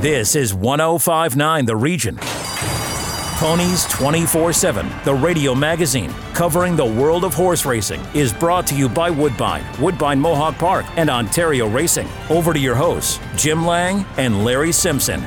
This is 1059 The Region. Ponies 24 7, the radio magazine covering the world of horse racing, is brought to you by Woodbine, Woodbine Mohawk Park, and Ontario Racing. Over to your hosts, Jim Lang and Larry Simpson.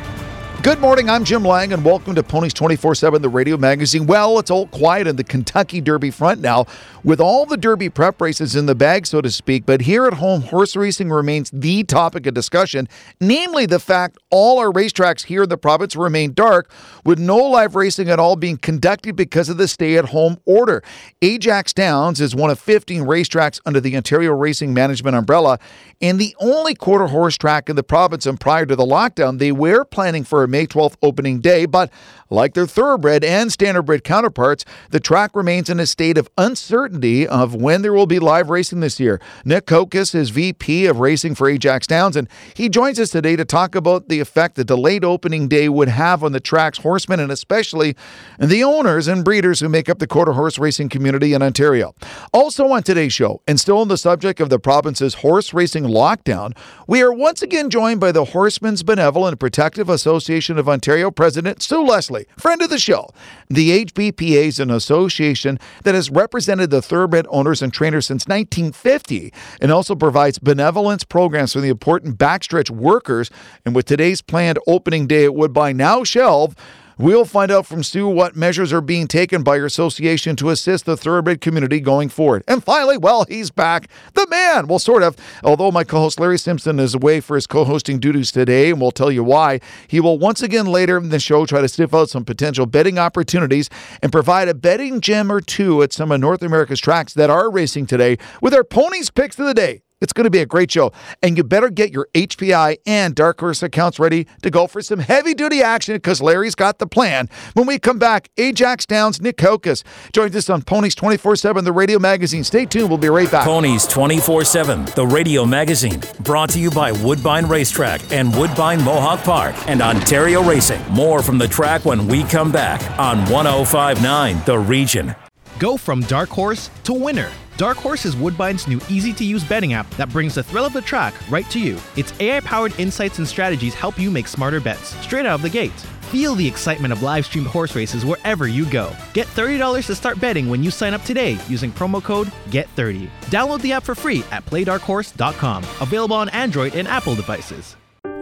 Good morning, I'm Jim Lang, and welcome to Ponies 24 7, the radio magazine. Well, it's all quiet in the Kentucky Derby front now, with all the Derby prep races in the bag, so to speak. But here at home, horse racing remains the topic of discussion, namely the fact all our racetracks here in the province remain dark, with no live racing at all being conducted because of the stay at home order. Ajax Downs is one of 15 racetracks under the Ontario Racing Management umbrella, and the only quarter horse track in the province. And prior to the lockdown, they were planning for a May 12th opening day, but like their thoroughbred and standardbred counterparts, the track remains in a state of uncertainty of when there will be live racing this year. Nick Coukos is VP of Racing for Ajax Downs, and he joins us today to talk about the effect the delayed opening day would have on the track's horsemen and especially the owners and breeders who make up the quarter horse racing community in Ontario. Also on today's show, and still on the subject of the province's horse racing lockdown, we are once again joined by the Horsemen's Benevolent Protective Association of Ontario President Sue Leslie, friend of the show. The HBPA is an association that has represented the thoroughbred owners and trainers since 1950 and also provides benevolence programs for the important backstretch workers. And with today's planned opening day at Woodbine now shelved, We'll find out from Sue what measures are being taken by your association to assist the thoroughbred community going forward. And finally, well, he's back. The man, well, sort of. Although my co host Larry Simpson is away for his co hosting duties today, and we'll tell you why, he will once again later in the show try to sniff out some potential betting opportunities and provide a betting gem or two at some of North America's tracks that are racing today with our ponies picks of the day. It's going to be a great show. And you better get your HPI and Dark Horse accounts ready to go for some heavy duty action because Larry's got the plan. When we come back, Ajax Downs, Nick Coukos joins us on Ponies 24 7, the radio magazine. Stay tuned. We'll be right back. Ponies 24 7, the radio magazine, brought to you by Woodbine Racetrack and Woodbine Mohawk Park and Ontario Racing. More from the track when we come back on 1059 The Region. Go from dark horse to winner Dark Horse is Woodbine's new easy to use betting app that brings the thrill of the track right to you. Its AI powered insights and strategies help you make smarter bets straight out of the gate. Feel the excitement of live streamed horse races wherever you go. Get $30 to start betting when you sign up today using promo code GET30. Download the app for free at playdarkhorse.com. Available on Android and Apple devices.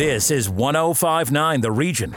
This is 1059 The Region.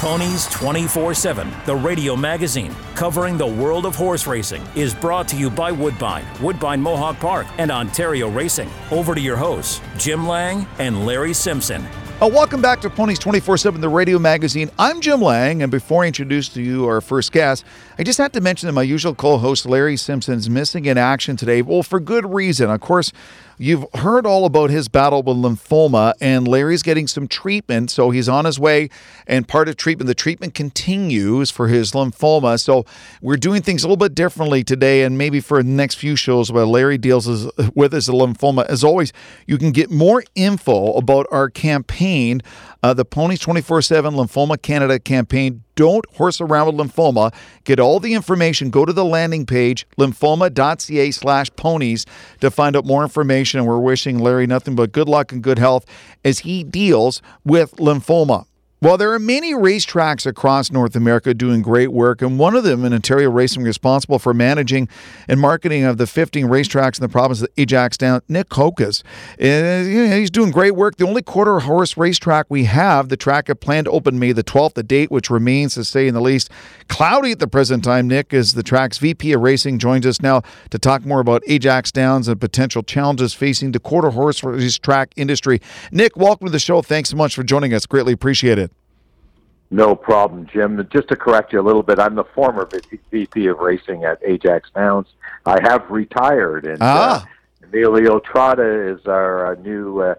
Ponies 24 7, the radio magazine covering the world of horse racing, is brought to you by Woodbine, Woodbine Mohawk Park, and Ontario Racing. Over to your hosts, Jim Lang and Larry Simpson. Uh, welcome back to Ponies 24 7, the radio magazine. I'm Jim Lang, and before I introduce to you our first guest, I just have to mention that my usual co host, Larry Simpson, is missing in action today. Well, for good reason. Of course, You've heard all about his battle with lymphoma, and Larry's getting some treatment. So he's on his way, and part of treatment, the treatment continues for his lymphoma. So we're doing things a little bit differently today, and maybe for the next few shows where Larry deals with his lymphoma. As always, you can get more info about our campaign uh, the Ponies 24 7 Lymphoma Canada campaign. Don't horse around with lymphoma. Get all the information. Go to the landing page, lymphoma.ca slash ponies, to find out more information. And we're wishing Larry nothing but good luck and good health as he deals with lymphoma. Well, there are many racetracks across North America doing great work, and one of them in Ontario Racing responsible for managing and marketing of the 15 racetracks in the province of Ajax Down, Nick Coukos. He's doing great work. The only quarter horse racetrack we have, the track had planned to open May the 12th, the date which remains, to say in the least, cloudy at the present time. Nick is the track's VP of Racing, joins us now to talk more about Ajax Downs and potential challenges facing the quarter horse racetrack industry. Nick, welcome to the show. Thanks so much for joining us. Greatly appreciate it. No problem, Jim. Just to correct you a little bit, I'm the former VP of racing at Ajax Downs. I have retired, and uh, ah. uh, Emilio Trotta is our uh, new uh,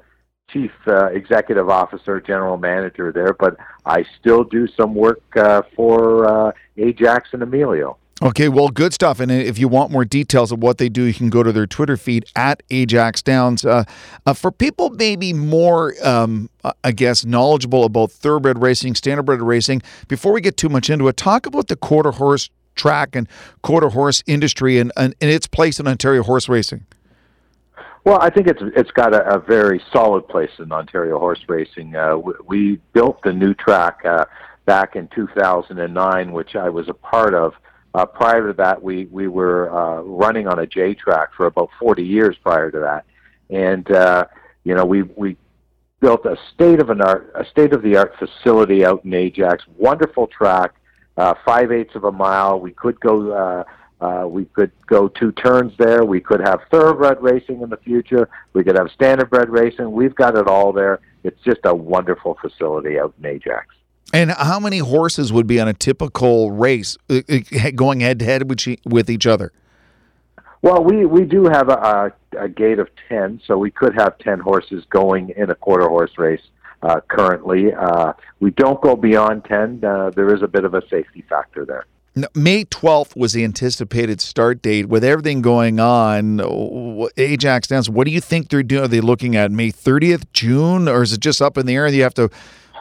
chief uh, executive officer, general manager there, but I still do some work uh, for uh, Ajax and Emilio. Okay, well, good stuff. And if you want more details of what they do, you can go to their Twitter feed at Ajax Downs. Uh, uh, for people maybe more, um, I guess, knowledgeable about thoroughbred racing, standardbred racing, before we get too much into it, talk about the quarter horse track and quarter horse industry and, and, and its place in Ontario horse racing. Well, I think it's it's got a, a very solid place in Ontario horse racing. Uh, we, we built the new track uh, back in 2009, which I was a part of. Uh, prior to that, we we were uh, running on a J track for about 40 years prior to that, and uh, you know we we built a state of an art a state of the art facility out in Ajax. Wonderful track, uh, five eighths of a mile. We could go. Uh, uh, we could go two turns there. We could have thoroughbred racing in the future. We could have standardbred racing. We've got it all there. It's just a wonderful facility out in Ajax. And how many horses would be on a typical race uh, uh, going head to head with each other? Well, we, we do have a, a, gate of 10, so we could have 10 horses going in a quarter horse race uh, currently. Uh, we don't go beyond 10. Uh, there is a bit of a safety factor there. May 12th was the anticipated start date. With everything going on, Ajax Downs, what do you think they're doing? Are they looking at May 30th, June, or is it just up in the air? You have to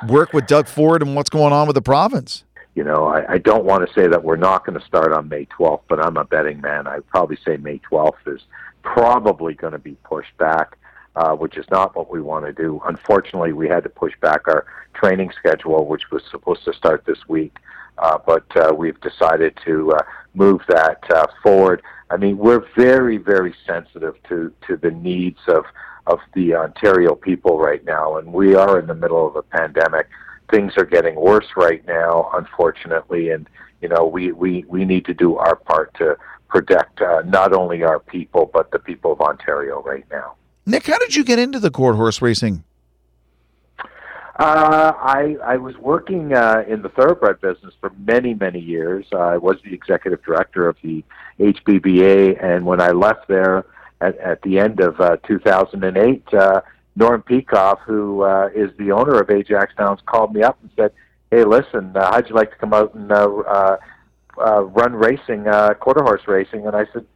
work with Doug Ford and what's going on with the province? You know, I, I don't want to say that we're not going to start on May 12th, but I'm a betting man. I'd probably say May 12th is probably going to be pushed back, uh, which is not what we want to do. Unfortunately, we had to push back our training schedule, which was supposed to start this week, uh, but uh, we've decided to uh, move that uh, forward. I mean, we're very, very sensitive to, to the needs of of the Ontario people right now, and we are in the middle of a pandemic. Things are getting worse right now, unfortunately, and you know we we we need to do our part to protect uh, not only our people but the people of Ontario right now. Nick, how did you get into the court horse racing? Uh, I I was working uh, in the thoroughbred business for many many years. I was the executive director of the HBPA, and when I left there, at, at the end of uh, 2008, uh, Norm Picov, who uh, is the owner of Ajax Downs, called me up and said, "Hey, listen, uh, how'd you like to come out and uh, uh, uh, run racing, uh, quarter horse racing?" And I said,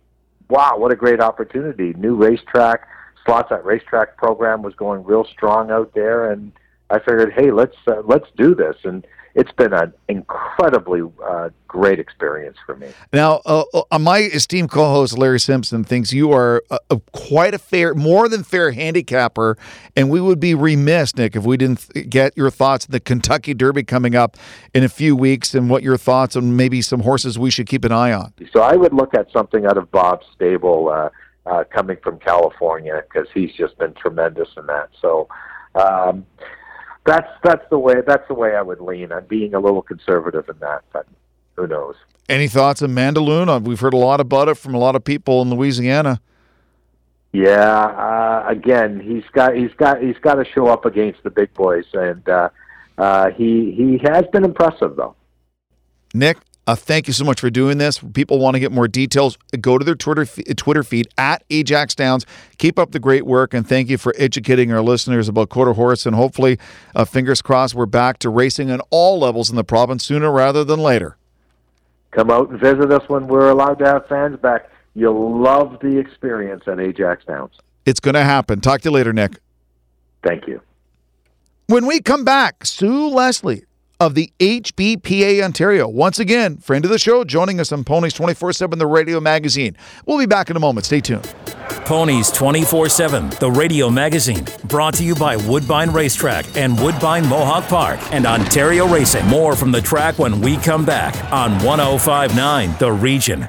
"Wow, what a great opportunity! New racetrack, slots at racetrack program was going real strong out there, and I figured, hey, let's uh, let's do this." And it's been an incredibly uh, great experience for me. Now, uh, uh, my esteemed co-host Larry Simpson thinks you are a, a quite a fair, more than fair handicapper, and we would be remiss, Nick, if we didn't get your thoughts on the Kentucky Derby coming up in a few weeks, and what your thoughts on maybe some horses we should keep an eye on. So I would look at something out of Bob's stable. Uh, uh, coming from California because he's just been tremendous in that. So, um, that's that's the way that's the way I would lean. I'm being a little conservative in that, but who knows? Any thoughts on Mandaloun? Uh, we've heard a lot about it from a lot of people in Louisiana. Yeah, uh, again, he's got he's got he's got to show up against the big boys, and uh, uh, he he has been impressive though. Nick, uh, thank you so much for doing this. People want to get more details. Go to their Twitter Twitter feed at Ajax Downs. Keep up the great work, and thank you for educating our listeners about quarter horse. And hopefully, uh, fingers crossed, we're back to racing on all levels in the province sooner rather than later. Come out and visit us when we're allowed to have fans back. You'll love the experience at Ajax Downs. It's going to happen. Talk to you later, Nick. Thank you. When we come back, Sue Leslie of the HBPA Ontario. Once again, friend of the show, joining us on Ponies 24 7, the radio magazine. We'll be back in a moment. Stay tuned. Ponies 24 7, the radio magazine, brought to you by Woodbine Racetrack and Woodbine Mohawk Park and Ontario Racing. More from the track when we come back on 1059 The Region.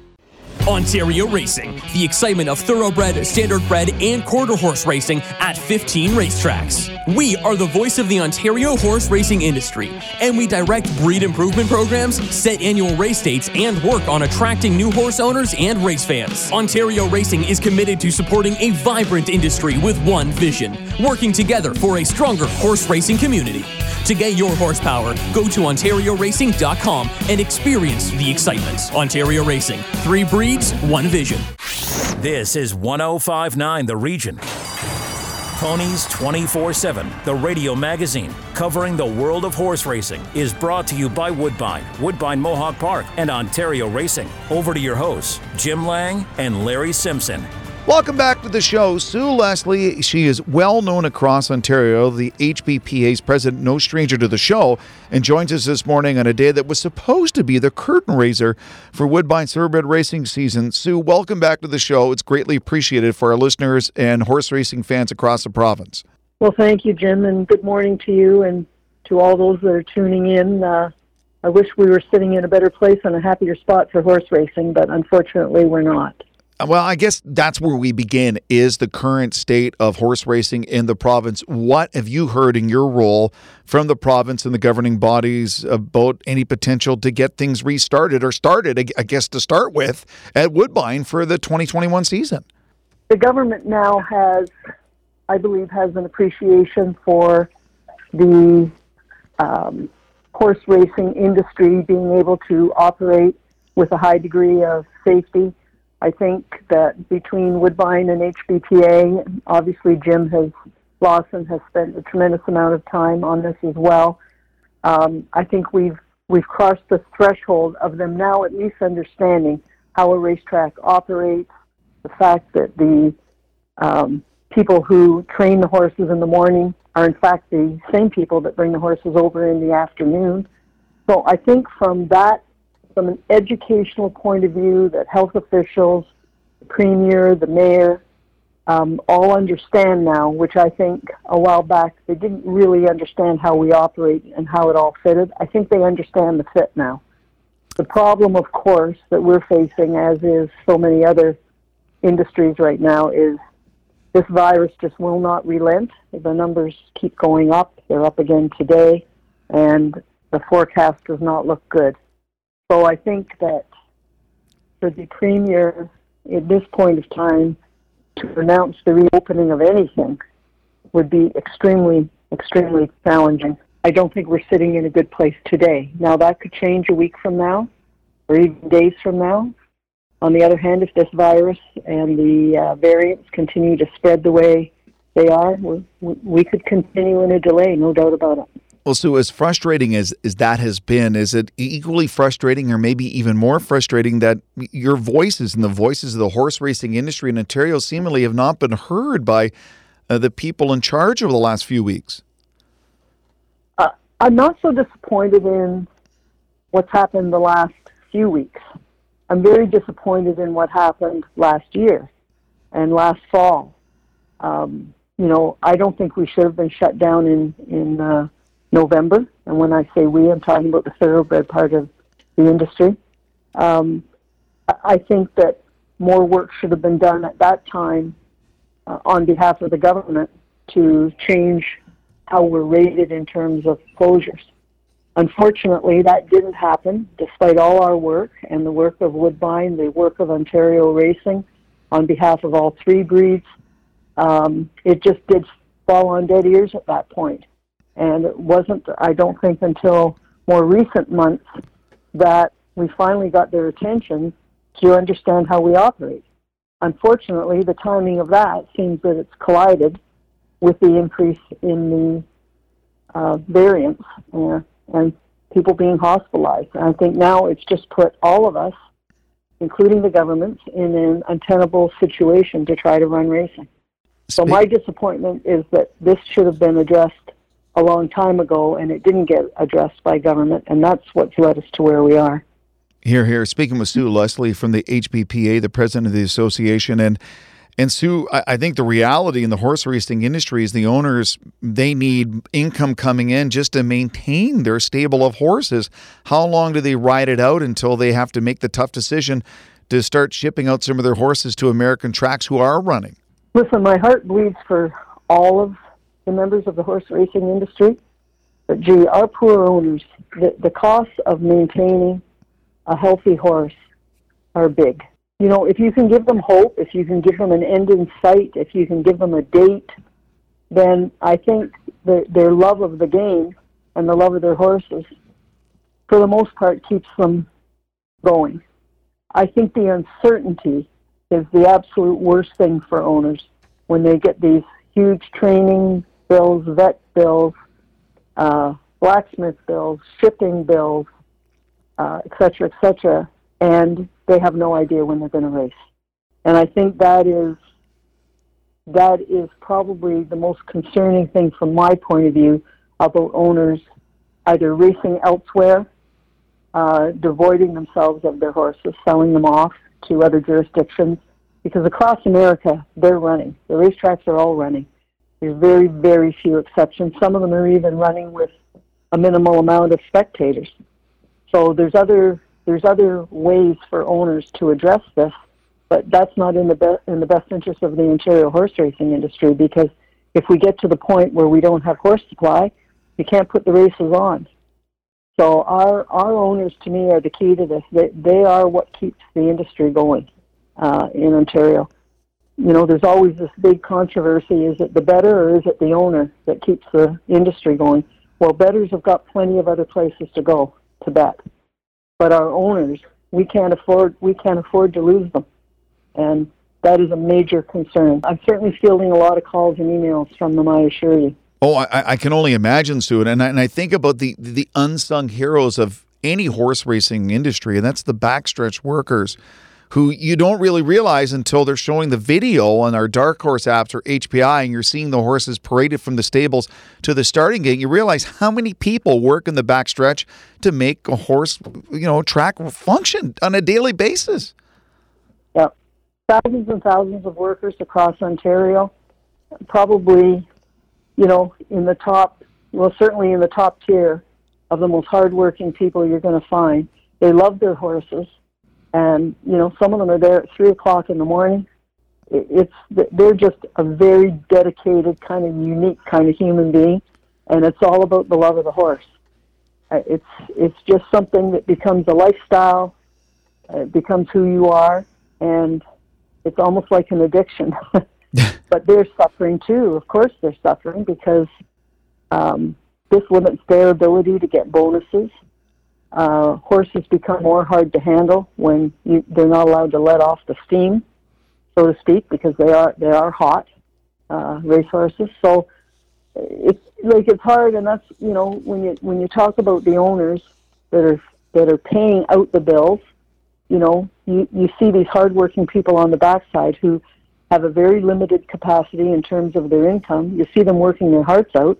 Ontario Racing, the excitement of thoroughbred, standardbred, and quarter horse racing at 15 racetracks. We are the voice of the Ontario horse racing industry, and we direct breed improvement programs, set annual race dates, and work on attracting new horse owners and race fans. Ontario Racing is committed to supporting a vibrant industry with one vision, working together for a stronger horse racing community. To get your horsepower, go to OntarioRacing.com and experience the excitement. Ontario Racing, three breeds, one vision. This is 1059 The Region. Ponies 24 7, the radio magazine covering the world of horse racing, is brought to you by Woodbine, Woodbine Mohawk Park, and Ontario Racing. Over to your hosts, Jim Lang and Larry Simpson. Welcome back to the show. Sue Leslie, she is well known across Ontario, the HBPA's president, no stranger to the show, and joins us this morning on a day that was supposed to be the curtain raiser for Woodbine Thoroughbred racing season. Sue, welcome back to the show. It's greatly appreciated for our listeners and horse racing fans across the province. Well, thank you, Jim, and good morning to you and to all those that are tuning in. Uh, I wish we were sitting in a better place and a happier spot for horse racing, but unfortunately, we're not. Well, I guess that's where we begin is the current state of horse racing in the province. What have you heard in your role from the province and the governing bodies about any potential to get things restarted or started, I guess, to start with at Woodbine for the 2021 season? The government now has, I believe, has an appreciation for the um, horse racing industry being able to operate with a high degree of safety I think that between Woodbine and HBPA, obviously Jim has Lawson has spent a tremendous amount of time on this as well. Um, I think we've we've crossed the threshold of them now at least understanding how a racetrack operates, the fact that the um, people who train the horses in the morning are in fact the same people that bring the horses over in the afternoon. So I think from that from an educational point of view that health officials, the premier, the mayor, um, all understand now, which I think a while back they didn't really understand how we operate and how it all fitted. I think they understand the fit now. The problem, of course, that we're facing, as is so many other industries right now, is this virus just will not relent. The numbers keep going up. They're up again today, and the forecast does not look good. So I think that for the premier at this point of time to announce the reopening of anything would be extremely, extremely challenging. I don't think we're sitting in a good place today. Now that could change a week from now or even days from now. On the other hand, if this virus and the uh, variants continue to spread the way they are, we, we could continue in a delay, no doubt about it. Well, Sue, as frustrating as, as that has been, is it equally frustrating or maybe even more frustrating that your voices and the voices of the horse racing industry in Ontario seemingly have not been heard by uh, the people in charge over the last few weeks? Uh, I'm not so disappointed in what's happened the last few weeks. I'm very disappointed in what happened last year and last fall. Um, you know, I don't think we should have been shut down in in uh, November. And when I say we, I'm talking about the thoroughbred part of the industry. Um, I think that more work should have been done at that time uh, on behalf of the government to change how we're rated in terms of closures. Unfortunately, that didn't happen despite all our work and the work of Woodbine, the work of Ontario Racing on behalf of all three breeds. Um, it just did fall on dead ears at that point. And it wasn't, I don't think, until more recent months that we finally got their attention to understand how we operate. Unfortunately, the timing of that seems that it's collided with the increase in the uh, variants uh, and people being hospitalized. And I think now it's just put all of us, including the governments, in an untenable situation to try to run racing. So my disappointment is that this should have been addressed a long time ago, and it didn't get addressed by government, and that's what's led us to where we are. Here, here. Speaking with Sue Leslie from the HBPA, the president of the association, and and Sue, I, I think the reality in the horse racing industry is the owners they need income coming in just to maintain their stable of horses. How long do they ride it out until they have to make the tough decision to start shipping out some of their horses to American tracks who are running? Listen, my heart bleeds for all of the members of the horse racing industry. But gee, our poor owners, the, the costs of maintaining a healthy horse are big. You know, if you can give them hope, if you can give them an end in sight, if you can give them a date, then I think the, their love of the game and the love of their horses, for the most part, keeps them going. I think the uncertainty is the absolute worst thing for owners when they get these huge training bills, vet bills, uh, blacksmith bills, shipping bills, uh, et cetera, et cetera, and they have no idea when they're going to race. And I think that is that is probably the most concerning thing from my point of view about owners either racing elsewhere, uh, devoiding themselves of their horses, selling them off to other jurisdictions, because across America they're running. The racetracks are all running. There's very, very few exceptions. Some of them are even running with a minimal amount of spectators. So there's other there's other ways for owners to address this, but that's not in the be- in the best interest of the Ontario horse racing industry because if we get to the point where we don't have horse supply, we can't put the races on. So our our owners to me are the key to this. They they are what keeps the industry going uh, in Ontario you know, there's always this big controversy. Is it the bettor or is it the owner that keeps the industry going? Well, bettors have got plenty of other places to go to bet. But our owners, we can't afford we can't afford to lose them. And that is a major concern. I'm certainly fielding a lot of calls and emails from them, I assure you. Oh, I, I can only imagine, Sue. And I, and I think about the, the unsung heroes of any horse racing industry, and that's the backstretch workers who you don't really realize until they're showing the video on our Dark Horse apps or HPI and you're seeing the horses paraded from the stables to the starting gate. You realize how many people work in the backstretch to make a horse, you know, track function on a daily basis. Yeah. Thousands and thousands of workers across Ontario, probably, you know, in the top, well, certainly in the top tier of the most hardworking people you're going to find. They love their horses and you know some of them are there at three o'clock in the morning. It's they're just a very dedicated, kind of unique kind of human being, and it's all about the love of the horse. Uh, it's it's just something that becomes a lifestyle. It becomes who you are, and it's almost like an addiction. but they're suffering too. Of course, they're suffering because um, this limits their ability to get bonuses uh, horses become more hard to handle when you, they're not allowed to let off the steam, so to speak, because they are they are hot uh, race horses. So it's like it's hard, and that's you know when you when you talk about the owners that are that are paying out the bills, you know you you see these hardworking people on the backside who have a very limited capacity in terms of their income. You see them working their hearts out,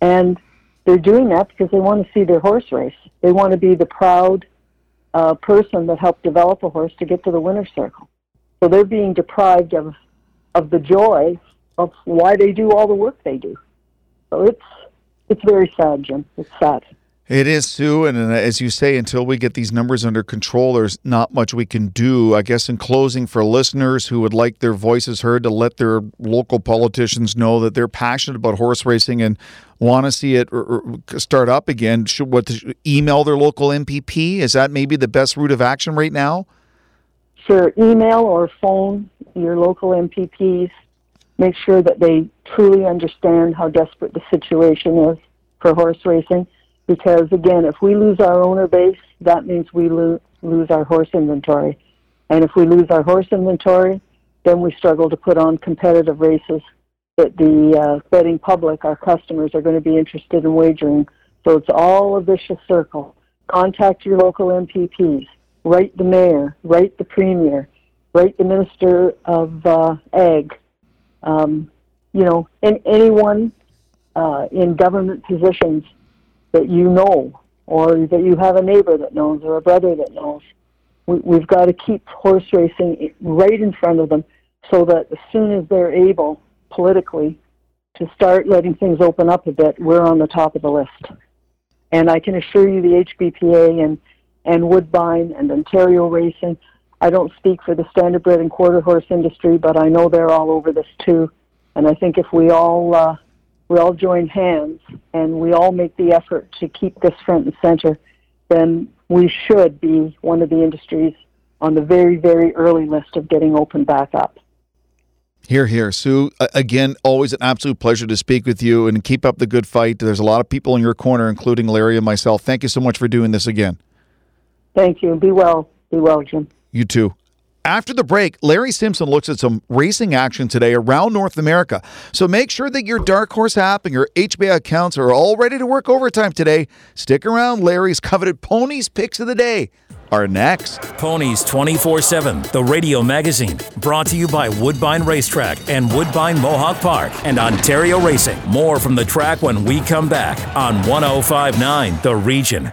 and they're doing that because they want to see their horse race. They want to be the proud uh, person that helped develop a horse to get to the winner's circle. So they're being deprived of of the joy of why they do all the work they do. So it's it's very sad, Jim. It's sad. It is, Sue. And as you say, until we get these numbers under control, there's not much we can do. I guess in closing, for listeners who would like their voices heard, to let their local politicians know that they're passionate about horse racing and want to see it er, er, start up again, should what email their local MPP? Is that maybe the best route of action right now? Sure. Email or phone your local MPPs. Make sure that they truly understand how desperate the situation is for horse racing because again, if we lose our owner base, that means we lo- lose our horse inventory. And if we lose our horse inventory, then we struggle to put on competitive races that the uh, betting public, our customers, are going to be interested in wagering. So it's all a vicious circle. Contact your local MPPs. Write the mayor. Write the premier. Write the minister of uh, ag. Um, you know, and anyone uh, in government positions that you know or that you have a neighbor that knows or a brother that knows we, we've got to keep horse racing right in front of them so that as soon as they're able politically to start letting things open up a bit, we're on the top of the list. And I can assure you the HBPA and, and Woodbine and Ontario Racing, I don't speak for the standardbred and quarter horse industry, but I know they're all over this too. And I think if we all uh, we all join hands and we all make the effort to keep this front and center, then we should be one of the industries on the very, very early list of getting open back up. Here, here. Sue, again, always an absolute pleasure to speak with you and keep up the good fight. There's a lot of people in your corner, including Larry and myself. Thank you so much for doing this again. Thank you. Be well. Be well, Jim. You too. After the break, Larry Simpson looks at some racing action today around North America. So make sure that your Dark Horse app and your HBA accounts are all ready to work overtime today. Stick around. Larry's coveted ponies picks of the day are next. Ponies 24 7, the radio magazine, brought to you by Woodbine Racetrack and Woodbine Mohawk Park and Ontario Racing. More from the track when we come back on 1059 The Region.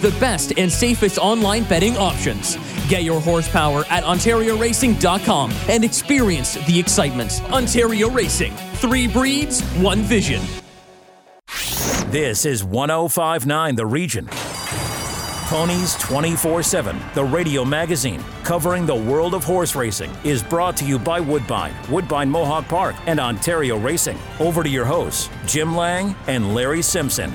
the best and safest online betting options. Get your horsepower at OntarioRacing.com and experience the excitement. Ontario Racing. Three breeds, one vision. This is 1059 The Region. Ponies 24 7, the radio magazine covering the world of horse racing, is brought to you by Woodbine, Woodbine Mohawk Park, and Ontario Racing. Over to your hosts, Jim Lang and Larry Simpson.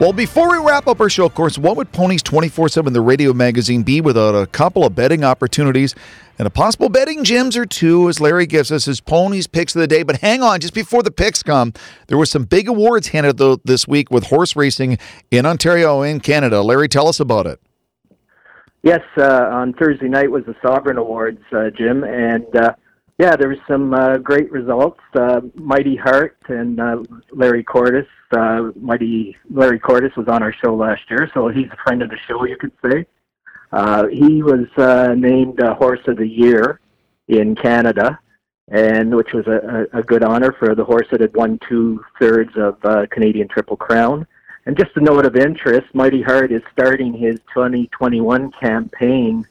Well, before we wrap up our show, of course, what would Ponies 24 7, the radio magazine, be without a couple of betting opportunities and a possible betting gems or two, as Larry gives us his Ponies picks of the day? But hang on, just before the picks come, there were some big awards handed out this week with horse racing in Ontario and Canada. Larry, tell us about it. Yes, uh, on Thursday night was the Sovereign Awards, uh, Jim, and uh, yeah, there was some uh, great results. Uh, Mighty Heart and uh, Larry Cordes. Uh, Mighty Larry Cordes was on our show last year, so he's a friend of the show, you could say. Uh, he was uh, named uh, Horse of the Year in Canada, and which was a, a, a good honor for the horse that had won two thirds of uh, Canadian Triple Crown. And just a note of interest, Mighty Heart is starting his 2021 campaign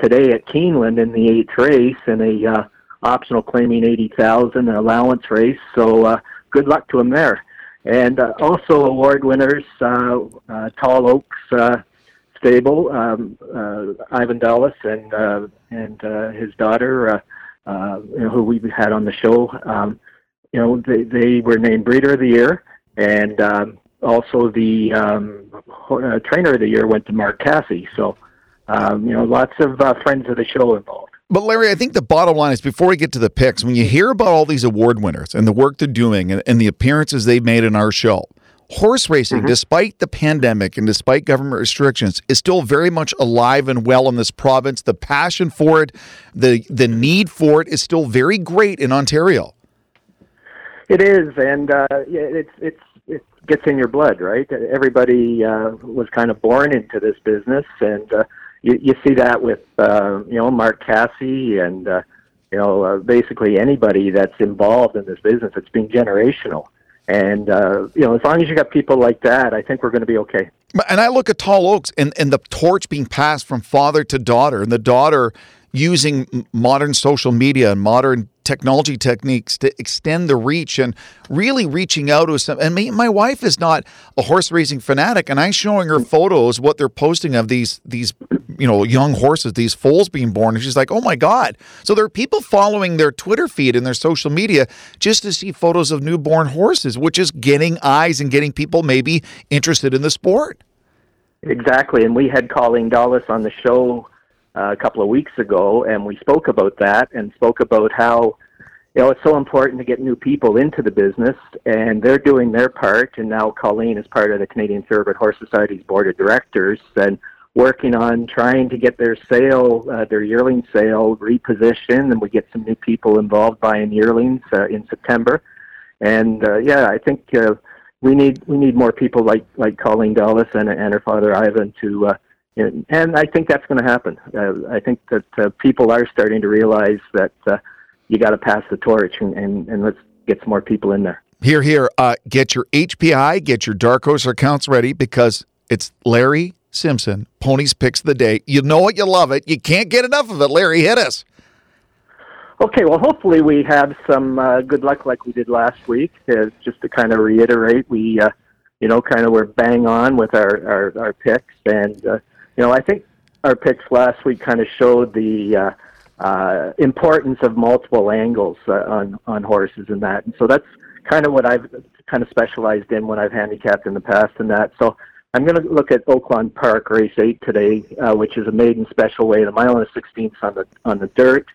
today at Keeneland in the eighth race in a uh, optional claiming 80,000 an allowance race. So uh, good luck to him there. And uh, also award winners, uh, uh, Tall Oaks uh, Stable, um, uh, Ivan Dalos and uh, and uh, his daughter, uh, uh, you know, who we've had on the show. Um, you know, they they were named Breeder of the Year, and um, also the um, uh, Trainer of the Year went to Mark Casse. So, um, you know, lots of uh, friends of the show involved. But Larry, I think the bottom line is before we get to the picks, when you hear about all these award winners and the work they're doing and, and the appearances they've made in our show, horse racing, mm-hmm. despite the pandemic and despite government restrictions, is still very much alive and well in this province. The passion for it, the the need for it is still very great in Ontario. It is, and uh, it's it's it gets in your blood, right? Everybody uh, was kind of born into this business, and uh, you, you see that with uh, you know Mark Casse and uh, you know uh, basically anybody that's involved in this business. It's been generational, and uh, you know as long as you got people like that, I think we're going to be okay. And I look at Tall Oaks and and the torch being passed from father to daughter, and the daughter using modern social media and modern technology techniques to extend the reach and really reaching out to some. And me, my wife is not a horse racing fanatic, and I'm showing her photos what they're posting of these these you know young horses, these foals being born, and she's like, "Oh my god!" So there are people following their Twitter feed and their social media just to see photos of newborn horses, which is getting eyes and getting people maybe interested in the sport. Exactly, and we had Colleen Dalos on the show uh, a couple of weeks ago, and we spoke about that and spoke about how you know it's so important to get new people into the business, and they're doing their part. And now Colleen is part of the Canadian Thoroughbred Horse Society's board of directors and working on trying to get their sale, uh, their yearling sale, repositioned, and we get some new people involved buying yearlings uh, in September. And uh, yeah, I think uh, we need we need more people like like Colleen Dalos and and her father Ivan to. Uh, and, and I think that's going to happen. Uh, I think that uh, people are starting to realize that uh, you got to pass the torch and, and, and let's get some more people in there. Here, here. Uh, get your HPI, get your Dark Horse accounts ready because it's Larry Simpson, Ponies Picks of the Day. You know it, you love it. You can't get enough of it. Larry, hit us. Okay, well, hopefully we have some uh, good luck like we did last week. Uh, just to kind of reiterate, we, uh, you know, kind of were bang on with our, our, our picks. And, uh, you know, I think our picks last week kind of showed the uh, uh, importance of multiple angles uh, on, on horses and that. And so that's kind of what I've kind of specialized in when I've handicapped in the past and that. So I'm going to look at Oaklawn Park Race 8 today, uh, which is a maiden special weight, a mile and a sixteenth on the on the dirt.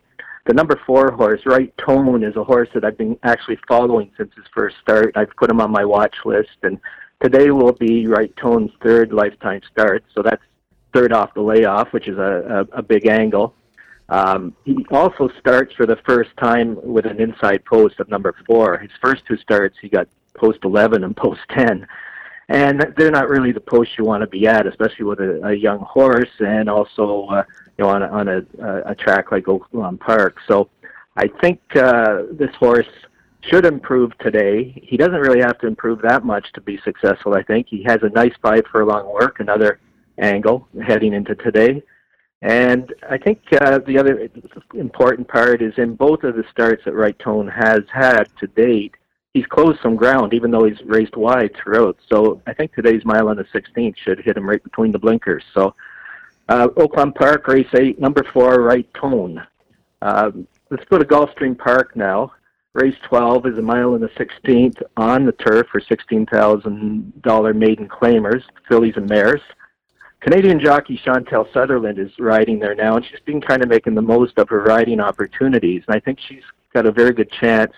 The number four horse, Right Tone, is a horse that I've been actually following since his first start. I've put him on my watch list, and today will be Right Tone's third lifetime start. So that's third off the layoff, which is a, a, a big angle. Um, he also starts for the first time with an inside post of number four. His first two starts, he got post 11 and post 10. And they're not really the post you want to be at, especially with a, a young horse and also uh, you know, on a, on a, a track like Oaklawn Park. So I think uh, this horse should improve today. He doesn't really have to improve that much to be successful. I think he has a nice five furlong work, another angle heading into today. And I think uh, the other important part is in both of the starts that Right Tone has had to date, he's closed some ground, even though he's raced wide throughout. So I think today's mile on the 16th should hit him right between the blinkers. So uh, Oaklawn Park, race eight, number four, right tone. Um, let's go to Gulfstream Park now. Race 12 is a mile and a 16th on the turf for $16,000 maiden claimers, fillies and mares. Canadian jockey Chantel Sutherland is riding there now, and she's been kind of making the most of her riding opportunities. And I think she's got a very good chance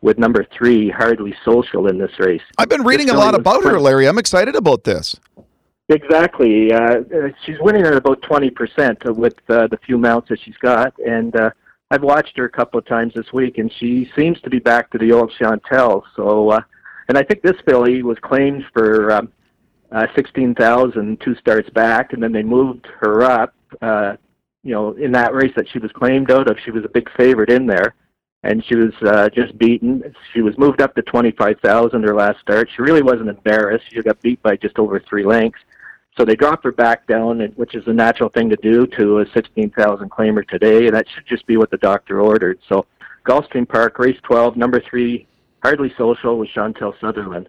with number three, Hardly Social, in this race. I've been reading a lot about her, Larry. I'm excited about this. Exactly. Uh, she's winning at about 20% with uh, the few mounts that she's got. And uh, I've watched her a couple of times this week, and she seems to be back to the old Chantel. So, uh, and I think this filly was claimed for um, uh, 16,000 two starts back, and then they moved her up. Uh, you know, in that race that she was claimed out of, she was a big favorite in there, and she was uh, just beaten. She was moved up to 25,000 her last start. She really wasn't embarrassed. She got beat by just over three lengths. So they dropped her back down, which is a natural thing to do to a 16,000 claimer today, and that should just be what the doctor ordered. So Gulfstream Park, race 12, number three, Hardly Social with Chantel Sutherland.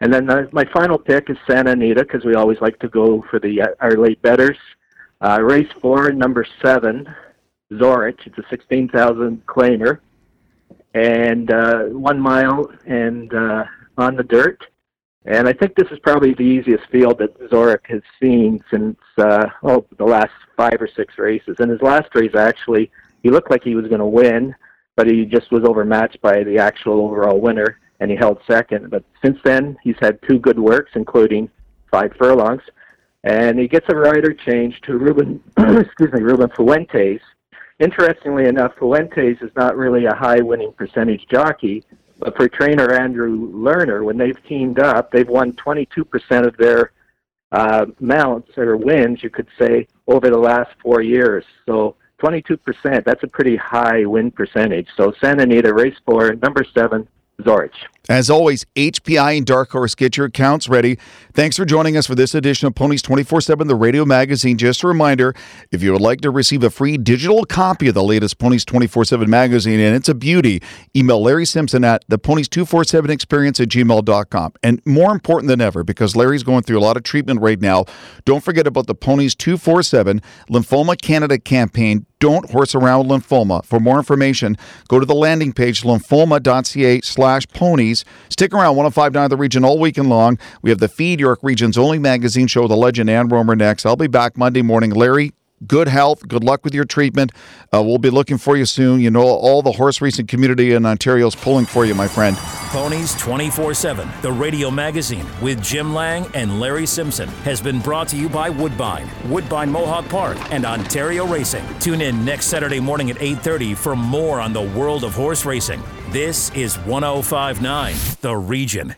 And then uh, my final pick is Santa Anita because we always like to go for the uh, our late betters. Uh, race four, number seven, Zorich. It's a 16,000 claimer, and uh, one mile and uh, on the dirt. And I think this is probably the easiest field that Zurich has seen since uh, oh the last five or six races. In his last race, actually, he looked like he was going to win, but he just was overmatched by the actual overall winner, and he held second. But since then, he's had two good works, including five furlongs, and he gets a rider change to Ruben, excuse me, Ruben Fuentes. Interestingly enough, Fuentes is not really a high winning percentage jockey, but for trainer Andrew Lerner, when they've teamed up, they've won 22% of their uh, mounts or wins, you could say, over the last four years. So 22%, that's a pretty high win percentage. So Santa Anita, race four, number seven, Zorich. As always, HPI and Dark Horse, get your accounts ready. Thanks for joining us for this edition of Ponies 24 7, the radio magazine. Just a reminder if you would like to receive a free digital copy of the latest Ponies 24 7 magazine, and it's a beauty, email Larry Simpson at the Ponies 247 experience at gmail.com. And more important than ever, because Larry's going through a lot of treatment right now, don't forget about the Ponies 247 Lymphoma Canada campaign. Don't horse around with lymphoma. For more information, go to the landing page lymphoma.ca slash ponies. Stick around 1059 The Region all weekend long. We have the Feed York Region's only magazine show, The Legend and Romer next. I'll be back Monday morning. Larry, good health. Good luck with your treatment. Uh, we'll be looking for you soon. You know, all the horse racing community in Ontario is pulling for you, my friend. Ponies 24 7, the radio magazine with Jim Lang and Larry Simpson, has been brought to you by Woodbine, Woodbine Mohawk Park, and Ontario Racing. Tune in next Saturday morning at 8.30 for more on the world of horse racing. This is 1059 The Region.